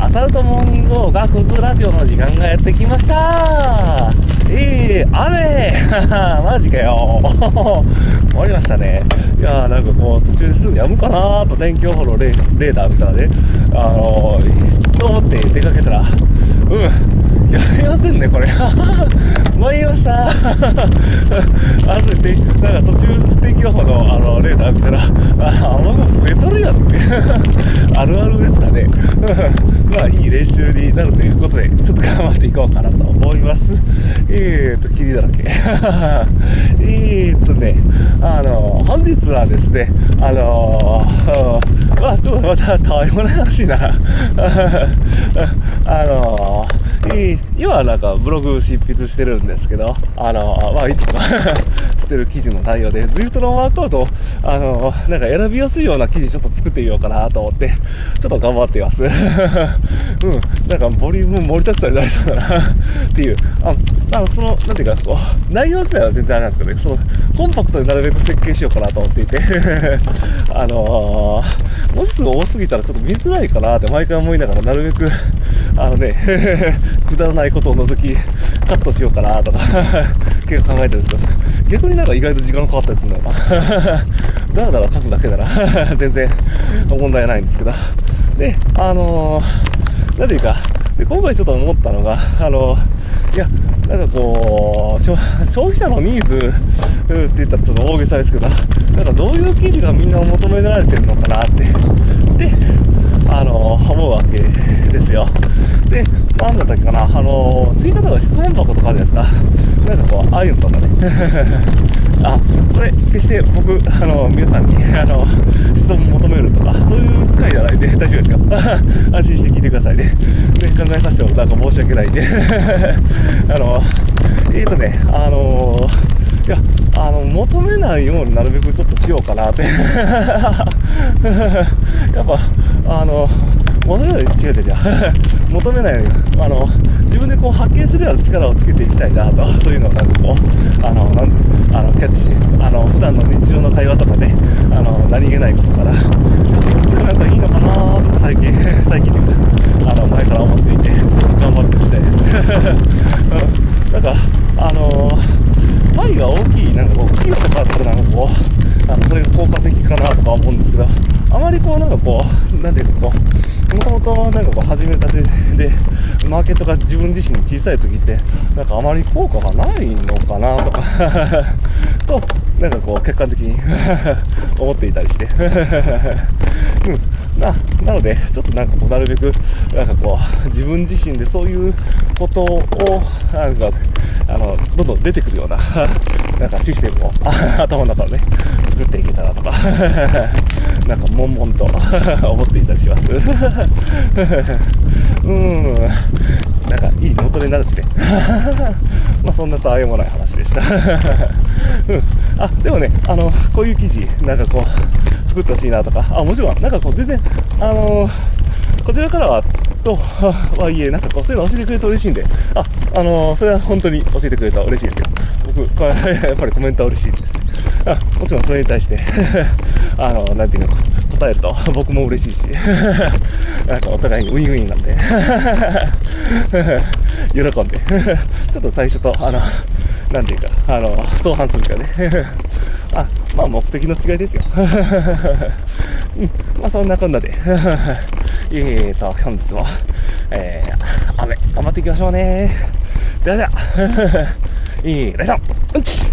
アサルトモーニング号がクズラジオの時間がやってきました。えー、雨。マジかよ。終わりましたね。いやーなんかこう途中ですぐやむかなーと天気予報のレーレーダー見たらね、あのー、と思って出かけたら、うん、やめませんね、これ。参りました。あとで、なんか途中天気予報のあのレーダー見たら、あ、雨雲増えとるやんって。あるあるですかね。まあ、いい練習になるということで、ちょっと頑張っていこうかなと思います。えーと、霧だらけ。えーとね、あの、本日はですね、あのー、まあ、ちょっとまたたわいもない話な。あのー、今なんかブログ執筆してるんですけど、あの、まあ、いつもしてる記事の内容で、ズイフトのワークアウトを、あの、なんか選びやすいような記事ちょっと作ってみようかなと思って、ちょっと頑張っています。うん。なんかボリューム盛りだくさんになりそうだなっていう。あ、あの、その、なんていうか、こう、内容自体は全然あれなんですけどね、その、コンパクトになるべく設計しようかなと思っていて あのー、文字数多すぎたらちょっと見づらいかなって毎回思いながら、なるべく、あのね、くだらないことを除き、カットしようかなとか結構考えてるんですけど、逆になんか意外と時間かかったりするのか だらだら書くだけなら 全然問題ないんですけど。で、あのー、なんていうか、で今回ちょっと思ったのが、あのー、いや、なんかこう、消費者のニーズって言ったらちょっと大げさですけど、なんかどういう記事がみんな求められてるのかなって、で、あの思うわけですよ。で、なんだったっけかな、あのツイッターとか質問箱とかあるやつか、なんかこう、ああいうのとかね。あ、これ、決して僕、あの、皆さんに、あの、質問求めるとか、そういう回じゃないんで大丈夫ですよ。安心して聞いてくださいね。で、考えさせてもなんか申し訳ないんで あの、えっ、とね、あのいや、あの、求めないようになるべくちょっとしようかなってやっぱ、あの、求めない、違う違う違う、求めない、あの、自分でこう発見するような力をつけていきたいなと、そういうのをなんかこう、あの、なんあのキャッチ。して、あの、普段の日常の会話とかで、あの、何気ないことから、そっちがなんかいいのかなとか最近、最近というか、あの、前から思っていて、ちょっと頑張っていきたいです。なんか、あのパイが大きい、なんかこう、企業とかだったらなんかこう、あのそれが効果的かなとか思うんですけど、あまりこう、なんかこう、なんていうかこう、もともとなんかこう始めたてで、マーケットが自分自身に小さい時って、なんかあまり効果がないのかなとか と、なんかこう、客観的に 思っていたりして。うん、な、なので、ちょっとなんかこう、なるべく、なんかこう、自分自身でそういうことを、なんか、あの、どんどん出てくるような、なんかシステムを 頭の中でね、作っていけたらとか、なんか悶々と思っていたりします。うん。なんかいい元になるですね。まあそんなとあいもない話でした。うん。あ、でもね、あの、こういう記事、なんかこう、作ってほしいなとか、あ、もちろん、なんかこう全然、あのこちらからは、と はいえ、なんかこう、そういうの教えてくれると嬉しいんで、あ、あのー、それは本当に教えてくれたら嬉しいですよ。僕、これ、やっぱりコメントは嬉しいです。あもちろんそれに対してあの、なんていうの、えると 僕も嬉しいし。なんかお互いにウィンウィンなんで。喜んで。ちょっと最初と、あの、なんていうか、あの、相反するかね。あ、まあ目的の違いですよ。うん、まあそんなこんなで。えーと、本日も、えー、雨、頑張っていきましょうね。ではでは、いい、ライト、うん。ち